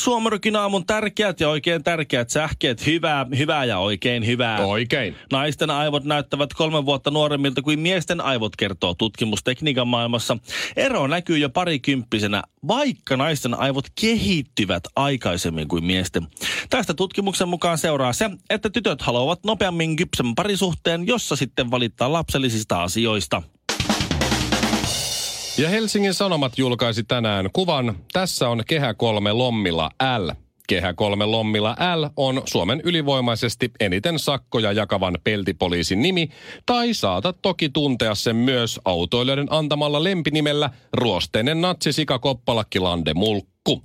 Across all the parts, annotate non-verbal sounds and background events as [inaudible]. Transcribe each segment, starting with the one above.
Suomarokin aamun tärkeät ja oikein tärkeät sähkeet. Hyvää, hyvää ja oikein hyvää. Oikein. Naisten aivot näyttävät kolme vuotta nuoremmilta kuin miesten aivot, kertoo tutkimustekniikan maailmassa. Ero näkyy jo parikymppisenä, vaikka naisten aivot kehittyvät aikaisemmin kuin miesten. Tästä tutkimuksen mukaan seuraa se, että tytöt haluavat nopeammin kypsän parisuhteen, jossa sitten valittaa lapsellisista asioista. Ja Helsingin Sanomat julkaisi tänään kuvan. Tässä on Kehä 3 Lommilla L. Kehä 3 Lommilla L on Suomen ylivoimaisesti eniten sakkoja jakavan peltipoliisin nimi, tai saatat toki tuntea sen myös autoilijoiden antamalla lempinimellä ruosteinen natsisika koppalakki Lande Mulkku.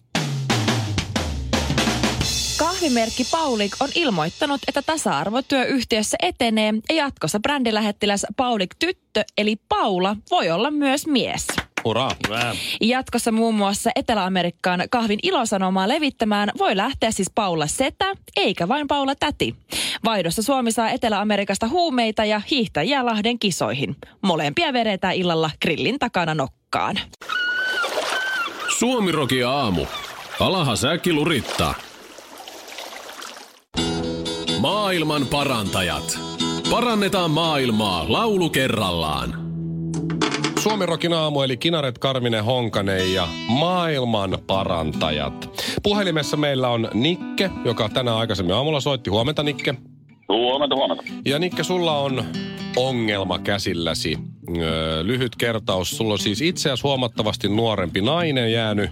Kahvimerkki Paulik on ilmoittanut, että tasa-arvotyöyhtiössä etenee ja jatkossa brändilähettiläs Paulik tyttö eli Paula voi olla myös mies. Hurraa. Jatkossa muun muassa Etelä-Amerikkaan kahvin ilosanomaa levittämään voi lähteä siis Paula Setä, eikä vain Paula Täti. Vaihdossa Suomi saa Etelä-Amerikasta huumeita ja hiihtäjiä Lahden kisoihin. Molempia vedetään illalla grillin takana nokkaan. Suomiroki aamu. Alaha säkki lurittaa. Maailman parantajat. Parannetaan maailmaa laulu kerrallaan. Suomirokin aamu eli Kinaret Karvinen Honkanen ja maailman parantajat. Puhelimessa meillä on Nikke, joka tänään aikaisemmin aamulla soitti. Huomenta Nikke. Huomenta, huomenta. Ja Nikke, sulla on ongelma käsilläsi. Öö, lyhyt kertaus. Sulla on siis itseäsi huomattavasti nuorempi nainen jäänyt,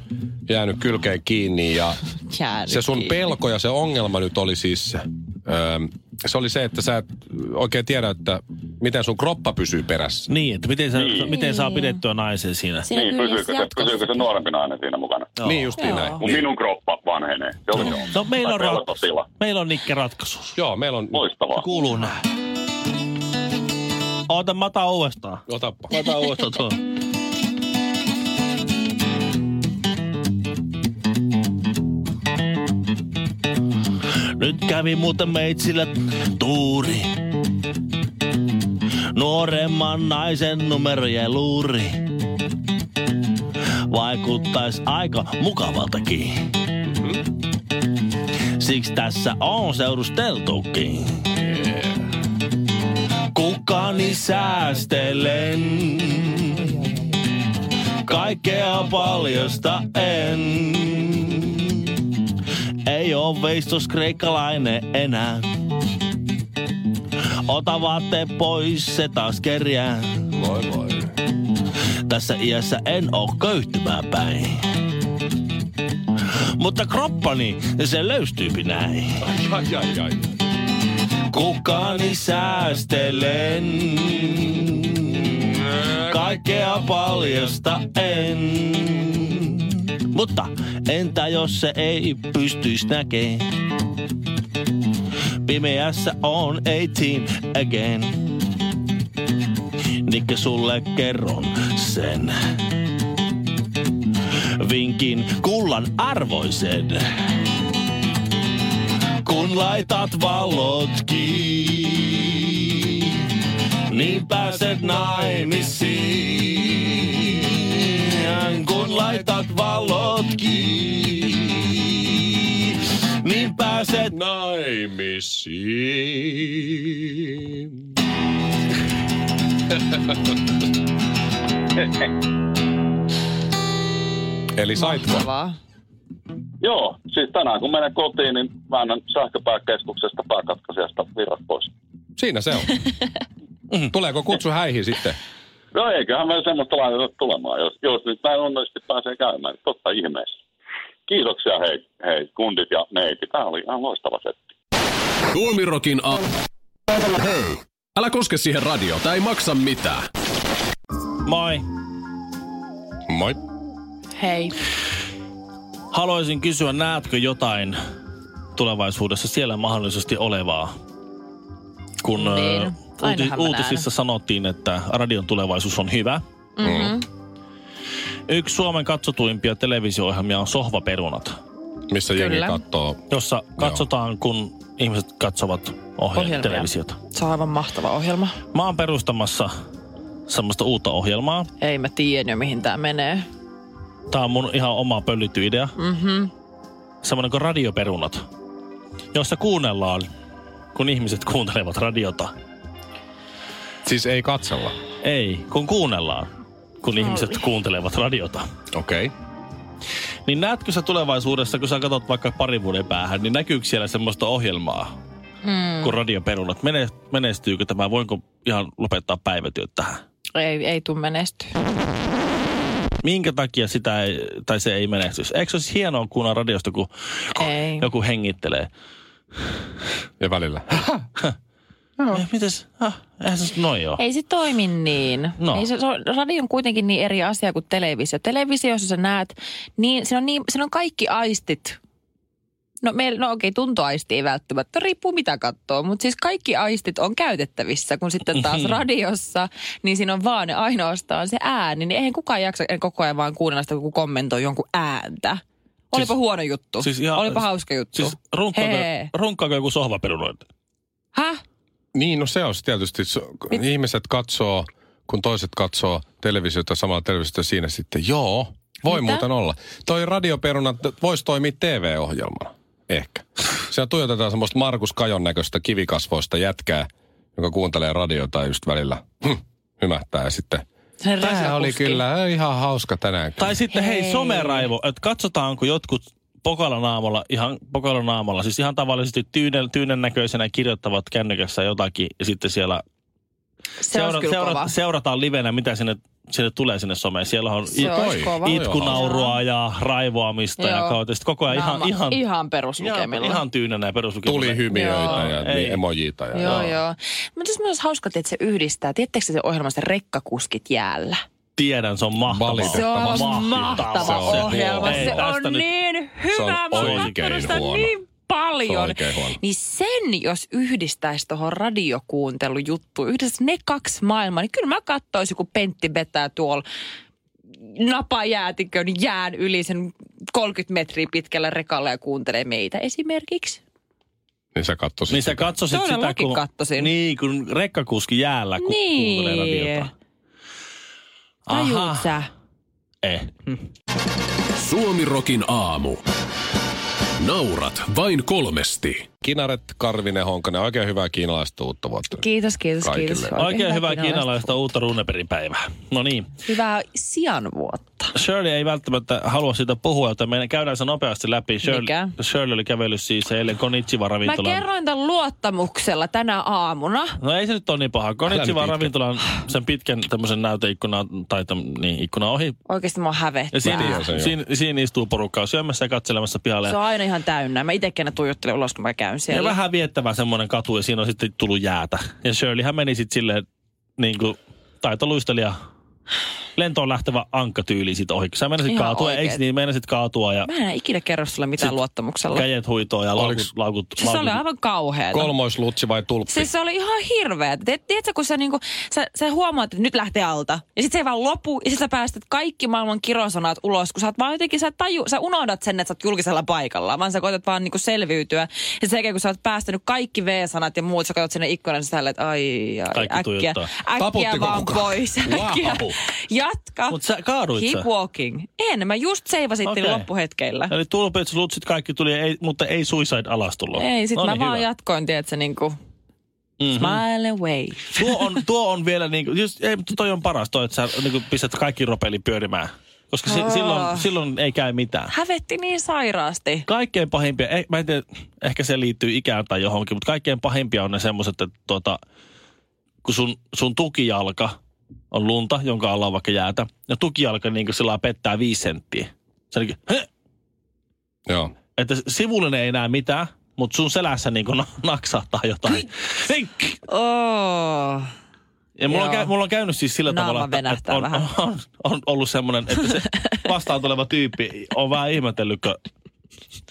jäänyt kylkeen kiinni. Ja Jäänyt se sun kiinni. pelko ja se ongelma nyt oli siis... Öö, se oli se, että sä et oikein tiedä, että miten sun kroppa pysyy perässä. Niin, että miten, sä, Niin. miten saa pidettyä naisen siinä. Siinä Niin, pysyykö se, pysyykö se nuorempi nainen siinä mukana? Joo. Niin justiin Joo. näin. Mun minun kroppa vanhenee. Se oli se No, meillä on, ra- meillä on Nikke ratkaisu. Joo, meillä on... Loistavaa. Kuuluu näin. Oota, mä otan uudestaan. Otappa. Mä otan uudestaan tuon. Nyt kävi muuten meitsillä tuuri. Nuoremman naisen numero jäi luuri. Vaikuttais aika mukavaltakin. Siksi tässä on seurusteltukin. Kukani säästelen. Kaikkea paljosta en. Ei oo veistos kreikkalainen enää. Ota vaatteet pois, se taas kerjää. Voi voi. Tässä iässä en oo köyhtymään päin. Mutta kroppani, se löystyypi näin. Ai, ai, ai. Kukani säästelen. Kaikkea paljasta en. Mutta entä jos se ei pystyis näkee? Pimeässä on 18 again. Nikke sulle kerron sen. Vinkin kullan arvoisen. Kun laitat valot kiinni, niin pääset naimisiin. Kun laitat valot kiinni, pääset Naimisiin. [laughs] Eli saitko? Mahtavaa. Joo, siis tänään kun menen kotiin, niin väännän sähköpääkeskuksesta pääkatkaisijasta virrat pois. Siinä se on. Tuleeko kutsu häihin sitten? No eiköhän me semmoista laiteta tulemaan, jos, jos nyt näin onnellisesti pääsee käymään. Totta ihmeessä. Kiitoksia hei, hei kundit ja neiti. Tämä oli ihan loistava setti. Suomirokin a... Hei! Älä koske siihen radio, tää ei maksa mitään. Moi. Moi. Hei. Haluaisin kysyä, näetkö jotain tulevaisuudessa siellä mahdollisesti olevaa. Kun Niin. uuti- Ainahan uutisissa sanottiin, että radion tulevaisuus on hyvä. Mm-hmm. Yksi Suomen katsotuimpia televisio-ohjelmia on Sohvaperunat, Missä jengi Kyllä. katsoo. jossa katsotaan, kun ihmiset katsovat ohjelmia, Ohjelmia. televisiota. Se on aivan mahtava ohjelma. Mä oon perustamassa semmoista uutta ohjelmaa. Ei mä tiedä jo mihin tää menee. Tää on mun ihan oma pöllitty idea. Mhm. Semmoinen kuin radioperunat, jossa kuunnellaan, kun ihmiset kuuntelevat radiota. Siis ei katsella. Ei, kun kuunnellaan, kun ihmiset kuuntelevat radiota. Okei. Okay. Niin näetkö sä tulevaisuudessa, kun sä katsot vaikka parin vuoden päähän, niin näkyykö siellä semmoista ohjelmaa, mm. kun radioperunat? Mene- Menestyykö tämä? Voinko ihan lopettaa päivätyöt tähän? Ei, ei tuu menestyä. Minkä takia sitä ei, tai se ei menestys? Eikö se olisi hienoa kuunnella radiosta, kun Ei. joku hengittelee? Ja välillä. Eh, mites? Ah, eihän se noin ole. Ei se toimi niin. No. Ei se, se on, radio on kuitenkin niin eri asia kuin televisio. Televisiossa sä näet, niin siinä on, niin, siinä on kaikki aistit. No, meillä, no okei, tuntoaisti ei välttämättä, riippuu mitä katsoo, mutta siis kaikki aistit on käytettävissä, kun sitten taas Mhm. radiossa, niin siinä on vaan ainoastaan se ääni, niin eihän kukaan jaksa koko ajan vaan kuunnella sitä, kun kommentoi jonkun ääntä. Olipa Siis- huono juttu. siis ihan- Olipa hauska juttu. Siis runkkaako, Hee. runkkaako joku sohvaperunoita? Häh? Niin, no se on se tietysti. Mit- Ihmiset katsoo, kun toiset katsoo televisiota samalla televisiota siinä sitten, joo, voi Mitä? muuten olla. Toi radioperuna voisi toimia TV-ohjelmana, ehkä. Siellä tuijotetaan semmoista Markus Kajon näköistä kivikasvoista jätkää, joka kuuntelee radiota just välillä hm, hymähtää ja sitten Se Tämä oli kyllä ihan hauska tänään. Tai sitten hei, Hei. someraivo, että katsotaanko jotkut pokalanaamalla, ihan pokalanaamalla, siis ihan tavallisesti tyynen, tyynen näköisenä kirjoittavat kännykässä jotakin ja sitten siellä Se kyllä kova. seurataan livenä, mitä sinne, sinne tulee sinne someen. Siellä on Se it- kova. itkunaurua ja raivoamista ja Joo. kautta. Sitten koko ajan ihan, Naama- ihan, ihan ihan, peruslukemilla. ihan tyynänä ja peruslukemilla. Tuli hymiöitä Joo. ja Ei. niin emojita. Ja, Joo, joo. Mutta se olisi hauska, että se yhdistää. Tiedättekö se ohjelmasta rekkakuskit jäällä? Tiedän, se on mahtavaa. Valitettavasti. Se on Mahtavaa. mahtava Se on ohjelma. Se Ei, tästä on nyt- niin hyvä. Se on Mä oon oikein katsonut sitä huono. niin Se paljon. on oikein huono. Niin sen, jos yhdistäisi tuohon radiokuuntelujuttuun, yhdistäisi ne kaksi maailmaa, niin kyllä mä katsoisin, kun Pentti vetää tuolla napajäätikön jään yli sen 30 metriä pitkällä rekalla ja kuuntelee meitä esimerkiksi. Niin sä katsoisit Niin sä sitä. katsoisit sitä, Todellakin kun, katsoisin. niin, kun rekkakuski jäällä, kun Niin. kuuntelee radiota. Tajuut sä? Eh. Suomirokin aamu. Naurat vain kolmesti. Kinaret, Karvinen, Honkanen, oikein hyvää kiinalaista uutta vuotta. Kiitos, kiitos, Kaikille. kiitos. Oikein hyvää kiinalaista. kiinalaista uutta Runeberin päivää. No niin. Hyvää sian vuotta. Shirley ei välttämättä halua siitä puhua, joten me käydään se nopeasti läpi. Shirley, Mikä? Shirley oli kävellyt siis eilen Konichiwa Mä ravintolaan. kerroin tämän luottamuksella tänä aamuna. No ei se nyt ole niin paha. Konichiwa ravintolan sen pitkän tämmöisen näyteikkunan, tai täm, niin, ikkunan ohi. Oikeasti mua Ja hävettää. siinä, siinä, siinä istuu porukkaa syömässä ja katselemassa pihalle. Se on aina ihan täynnä. Mä itsekin aina tuijottelen ulos, kun mä käyn Ja siellä. vähän viettävä semmoinen katu ja siinä on sitten tullut jäätä. Ja Shirleyhän meni sitten silleen niin kuin taitoluistelija lentoon lähtevä ankka-tyyli sit ohi. Sä menisit Ihan kaatua, oikeet. eikö niin? Menisit kaatua ja Mä en ikinä kerro sulle mitään Sit luottamuksella. käjet huitoo ja laukut, Oliks- laukut, Siis se oli aivan kauheeta. Kolmoislutsi vai tulppi? Siis se oli ihan hirveä. Tiedätkö, kun sä, niinku, sä, sä huomaat, että nyt lähtee alta. Ja sitten se ei vaan lopu. Ja sitten sä päästät kaikki maailman kirosanat ulos, kun sä oot vaan jotenkin, sä, taju, sä unohdat sen, että sä oot julkisella paikalla. Vaan sä koetat vaan niinku selviytyä. Ja sen jälkeen, kun sä oot päästänyt kaikki V-sanat ja muut, sä katsot sinne ikkunan sisälle, että ai, ai Kaikki äkkiä, tuijottaa. äkkiä Taputtiko vaan kukaan? pois. Wow. Äkkiä. Jatka. Mut sä kaaduit Keep sä? walking. En, mä just seivasin okay. loppuhetkeillä. Eli tulpit, lutsit, kaikki tuli, ei, mutta ei suicide alastulo. Ei, sit No mä niin, vaan hyvä. jatkoin, tiedätkö, niinku Mhm. smile away. Tuo on, [laughs] tuo on vielä niin kuin, just, ei, mutta toi on paras toi, että sä niin kuin pistät kaikki ropeli pyörimään. Koska si, Oh. silloin, silloin ei käy mitään. Hävetti niin sairaasti. Kaikkein pahimpia, eh, mä en tiedä, ehkä se liittyy ikään tai johonkin, mutta kaikkein pahimpia on ne semmoiset, että tuota, kun sun, sun tukijalka on lunta, jonka alla on vaikka jäätä, ja tukijalka niin kuin sillä pettää viisi senttiä. Se on niin kuin? Joo. että sivullinen ei näe mitään, mutta sun selässä niin kuin naksahtaa jotain. Hei! Oh. Ja mulla on, Joo. käy, mulla on käynyt siis sillä Naama tavalla, että, on, vähän. on, on, ollut semmoinen, että se vastaan tuleva tyyppi on vähän ihmetellyt, kun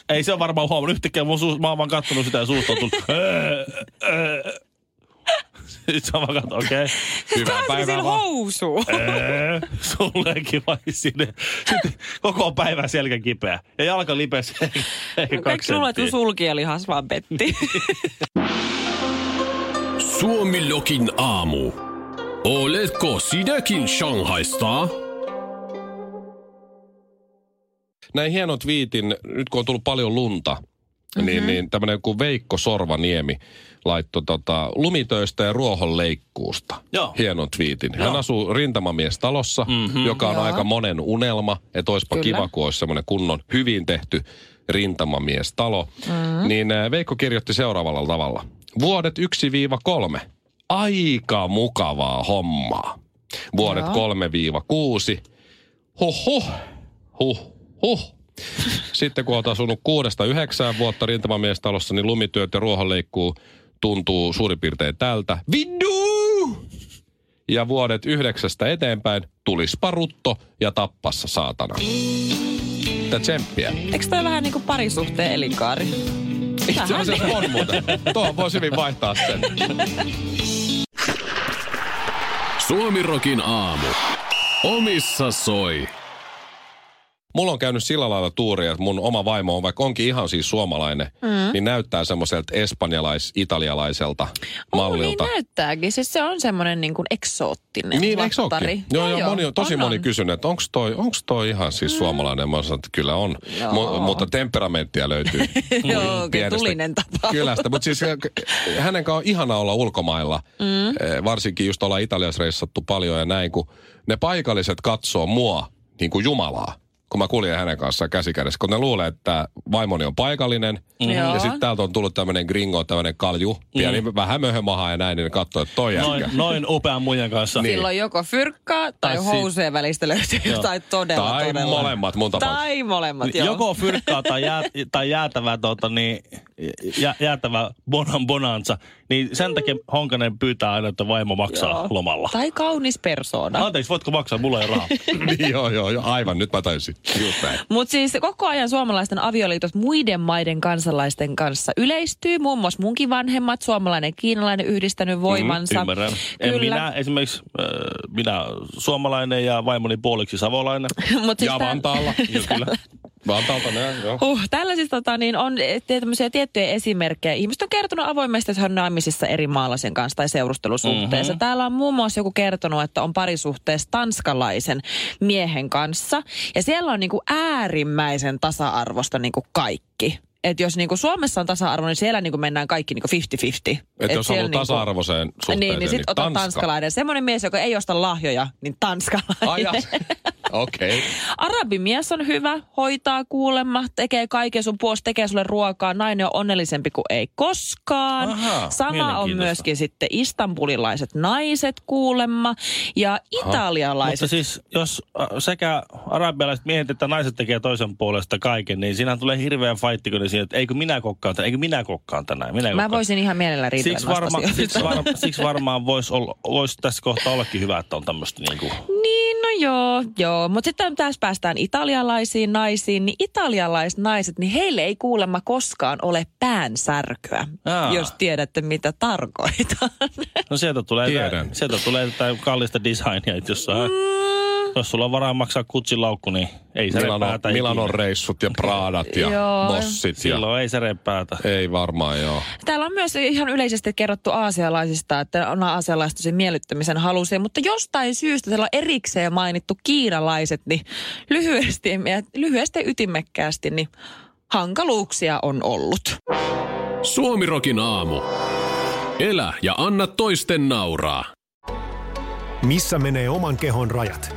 Ei se on varmaan huomannut. Yhtäkkiä mun suus, mä oon vaan kattonut sitä ja suusta on tullut. "Öö, öö." [laughs] Katsonut, okei. Okay. Hyvää Pääsikö päivää vaan. housuun? Öö, Sullekin vai sinne. Sitten koko päivän selkä kipeä. Ja jalka lipes ehkä kaksi Kaikki luulee, että sun senttiä. sulkielihas vaan petti. [laughs] Suomilokin aamu. Oletko sinäkin Shanghaista? Näin hieno twiitin, nyt kun on tullut paljon lunta, mm-hmm. niin, niin tämmöinen kuin Veikko Sorvaniemi laittoi tota, lumitöistä ja ruohonleikkuusta. Joo. Hienon twiitin. Hän Joo. asuu rintamamiestalossa, mm-hmm. joka on Joo. aika monen unelma. Että olisipa Kyllä. kiva, kun olisi semmoinen kunnon hyvin tehty rintamamiestalo. Mm-hmm. Niin Veikko kirjoitti seuraavalla tavalla. Vuodet 1-3. Aika mukavaa hommaa. Vuodet Joo. 3-6. Huhhuh. Huh. Huh. Sitten kun olet asunut kuudesta yhdeksään vuotta rintamamiestalossa, niin lumityöt ja ruohonleikkuu tuntuu suurin piirtein tältä. Viddu! Ja vuodet yhdeksästä eteenpäin tulispa rutto ja tappassa saatana. Mitä tsemppiä. Eikö toi vähän niin kuin parisuhteen elinkaari? Itse asiassa on muuten. Tuohon voisi hyvin vaihtaa sen. Suomirokin aamu. Omissa soi. Mulla on käynyt sillä lailla tuuria, että mun oma vaimo on, vaikka onkin ihan siis suomalainen, mm. niin näyttää semmoiselta espanjalais-italialaiselta mallilta. Oh, niin näyttääkin. Siis se on semmoinen niin kuin eksoottinen Niin, vattari. ookin? Joo, joo, moni, on- tosi on, moni on. kysynyt, että onko toi, onks toi ihan siis suomalainen. Mä sanoin, että kyllä on, Joo. Mu, mutta temperamenttia löytyy. [laughs] Joo, tulinen tapa. Kylästä, mutta siis äh, hänen kanssaan on ihana olla ulkomailla. Mm. Varsinkin just ollaan Italiassa reissattu paljon ja näin, kun ne paikalliset katsoo mua niin kuin Jumalaa kun mä kuljen hänen kanssaan käsikädessä, kun ne luulee, että vaimoni on paikallinen. Joo. Ja sitten täältä on tullut tämmöinen gringo, tämmöinen kalju, pieni, mm. vähän möhömaha ja näin, niin ne katsoo, että toi jätkä. Noin, noin upean muijan kanssa. Niin. Silloin joko fyrkkaa tai Tai housujen välistä löytyy jotain todella, Tai todella. molemmat mun tapauksessa. Tai molemmat, joo. Joko fyrkkaa tai, jää, [laughs] tai jäätävä, tota, niin, jä, jäätävä bonan bonanza, niin sen takia Honkanen pyytää aina, että vaimo maksaa Joo. lomalla. Tai kaunis persoona. Anteeksi, voitko maksaa? Mulla ei rahaa. [laughs] niin, joo, joo, joo, aivan, nyt mä tajusin. [laughs] Mutta siis koko ajan suomalaisten avioliitot muiden maiden kansalaisten kanssa yleistyy. Muun muassa munkin vanhemmat, suomalainen ja kiinalainen yhdistänyt voimansa. Ymmärrän. En Kyllä. minä esimerkiksi, äh, minä suomalainen ja vaimoni puoliksi savolainen. [laughs] Mut siis Ja tää- Vantaalla. [laughs] Kyllä. Vantaalta ne, joo. Huh, tällaisista tota, niin on eh, tämmöisiä tiettyjä esimerkkejä. Ihmiset on kertonut avoimesti, että on naimisissa eri maalaisen kanssa tai seurustelusuhteessa. Mm-hmm. Täällä on muun muassa joku kertonut, että on parisuhteessa tanskalaisen miehen kanssa. Ja siellä on niinku äärimmäisen tasa-arvosta niinku kaikki. Et jos niinku Suomessa on tasa-arvo, niin siellä niinku mennään kaikki niinku 50-50. Että jos siellä haluaa tasa-arvoiseen suhteeseen, Niin, niin sitten ota Tanska. tanskalainen. Semmoinen mies, joka ei osta lahjoja, niin tanskalainen. Okei. Okay. Arabimies on hyvä, hoitaa kuulemma, tekee kaiken sun puolesta, tekee sulle ruokaa. Nainen on onnellisempi kuin ei koskaan. Ahaa, Sama on myöskin sitten istanbulilaiset naiset kuulemma ja italialaiset. Mutta siis, jos äh, sekä arabialaiset miehet että naiset tekee toisen puolesta kaiken, niin siinä tulee hirveä fight, kun ne siinä, että eikö minä kokkaan tänään, eikö minä kokkaan tänään, minä Mä kokkaan. voisin ihan mielellä riitellä Siksi, varma, siksi, var, siksi varmaan voisi vois tässä kohtaa ollakin hyvä, että on tämmöistä niin kuin... Niin, no joo, joo. Mutta sitten tässä päästään italialaisiin naisiin, niin italialaisnaiset, niin heille ei kuulemma koskaan ole päänsärkyä, Aa. jos tiedätte mitä tarkoitan. No sieltä tulee, Tiedän. sieltä tulee jotain kallista designia, että jos, mm. Jos sulla on varaa maksaa kutsilaukku, niin ei se Milano, repäätä Milanon ikinä. reissut ja Pradat ja Joo. Mossit. Ja, Silloin ei se repäätä. ei varmaan, joo. Täällä on myös ihan yleisesti kerrottu aasialaisista, että on aasialaiset tosi miellyttämisen halusia, mutta jostain syystä täällä on erikseen mainittu kiinalaiset, niin lyhyesti, ja lyhyesti ja ytimekkäästi, niin hankaluuksia on ollut. Suomirokin aamu. Elä ja anna toisten nauraa. Missä menee oman kehon rajat?